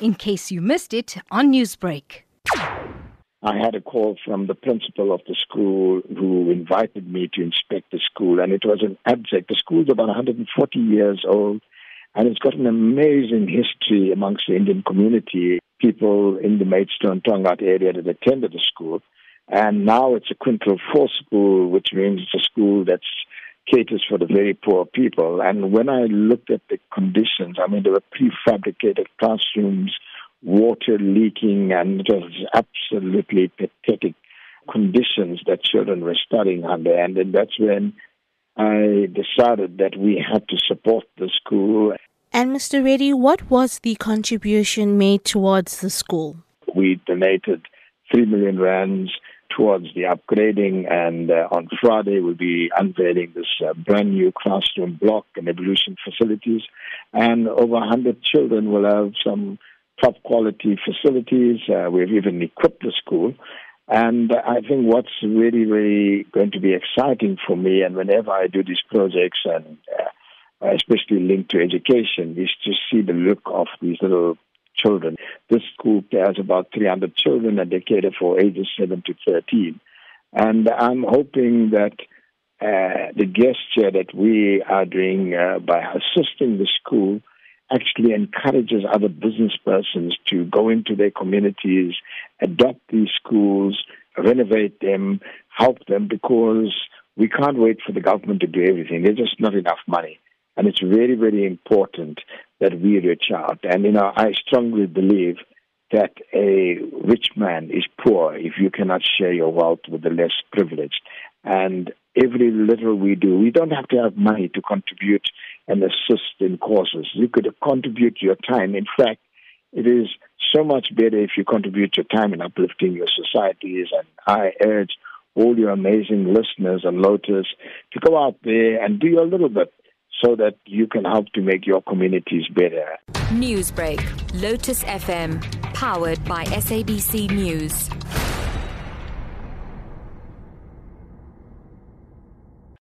in case you missed it on Newsbreak. I had a call from the principal of the school who invited me to inspect the school, and it was an abject. The school's about 140 years old, and it's got an amazing history amongst the Indian community, people in the Maidstone Tongaat area that attended the school. And now it's a quintile four school, which means it's a school that's caters for the very poor people. And when I looked at the conditions, I mean, there were prefabricated classrooms, water leaking, and it was absolutely pathetic conditions that children were studying under. And then that's when I decided that we had to support the school. And Mr. Reddy, what was the contribution made towards the school? We donated 3 million rands towards the upgrading. And uh, on Friday, we'll be unveiling this uh, brand new classroom block and ablution facilities. And over 100 children will have some top quality facilities. Uh, we've even equipped the school. And I think what's really, really going to be exciting for me, and whenever I do these projects, and uh, especially linked to education, is to see the look of these little children. This school has about 300 children and they cater for ages 7 to 13. And I'm hoping that uh, the gesture that we are doing uh, by assisting the school actually encourages other business persons to go into their communities, adopt these schools, renovate them, help them, because we can't wait for the government to do everything. There's just not enough money. And it's very, very important that we reach out. And, you know, I strongly believe that a rich man is poor if you cannot share your wealth with the less privileged. And every little we do, we don't have to have money to contribute and assist in causes. You could contribute your time. In fact, it is so much better if you contribute your time in uplifting your societies. And I urge all your amazing listeners and Lotus to go out there and do your little bit so that you can help to make your communities better. Newsbreak, Lotus FM, powered by SABC News.